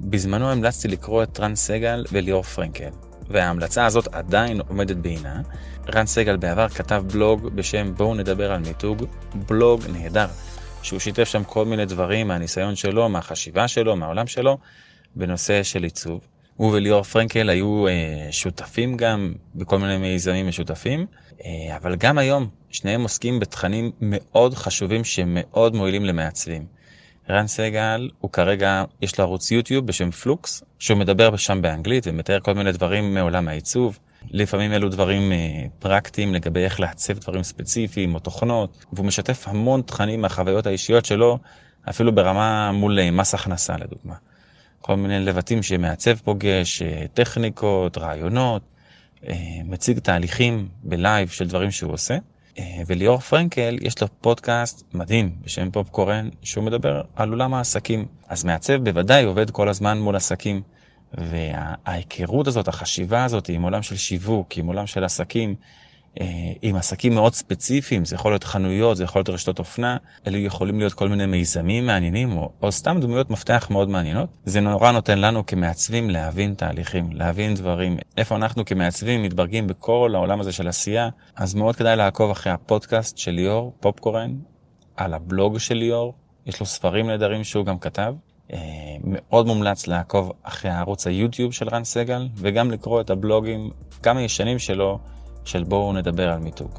בזמנו המלצתי לקרוא את רן סגל וליאור פרנקל, וההמלצה הזאת עדיין עומדת בעינה. רן סגל בעבר כתב בלוג בשם בואו נדבר על מיתוג, בלוג נהדר, שהוא שיתף שם כל מיני דברים מהניסיון שלו, מהחשיבה שלו, מהעולם שלו, בנושא של עיצוב. הוא וליאור פרנקל היו אה, שותפים גם בכל מיני מיזמים משותפים, אה, אבל גם היום שניהם עוסקים בתכנים מאוד חשובים שמאוד מועילים למעצבים. רן סגל הוא כרגע, יש לו ערוץ יוטיוב בשם Flux, שהוא מדבר שם באנגלית ומתאר כל מיני דברים מעולם העיצוב. לפעמים אלו דברים אה, פרקטיים לגבי איך לעצב דברים ספציפיים או תוכנות, והוא משתף המון תכנים מהחוויות האישיות שלו, אפילו ברמה מול אה, מס הכנסה לדוגמה. כל מיני לבטים שמעצב פוגש, אה, טכניקות, רעיונות, מציג תהליכים ב live של דברים שהוא עושה. וליאור פרנקל יש לו פודקאסט מדהים בשם פופקורן שהוא מדבר על עולם העסקים. אז מעצב בוודאי עובד כל הזמן מול עסקים. וההיכרות הזאת, החשיבה הזאת עם עולם של שיווק, עם עולם של עסקים, אה, עם עסקים מאוד ספציפיים, זה יכול להיות חנויות, זה יכול להיות רשתות אופנה, אלו יכולים להיות כל מיני מיזמים מעניינים, או, או סתם דמויות מפתח מאוד מעניינות. זה נורא נותן לנו כמעצבים להבין תהליכים, להבין דברים, איפה אנחנו כמעצבים מתברגים בכל העולם הזה של עשייה, אז מאוד כדאי לעקוב אחרי הפודקאסט של ליאור, פופקורן, על הבלוג של ליאור, יש לו ספרים נהדרים שהוא גם כתב. אה, מאוד מומלץ לעקוב אחרי הערוץ היוטיוב של רן סגל וגם לקרוא את הבלוגים, גם הישנים שלו, של בואו נדבר על מיתוג.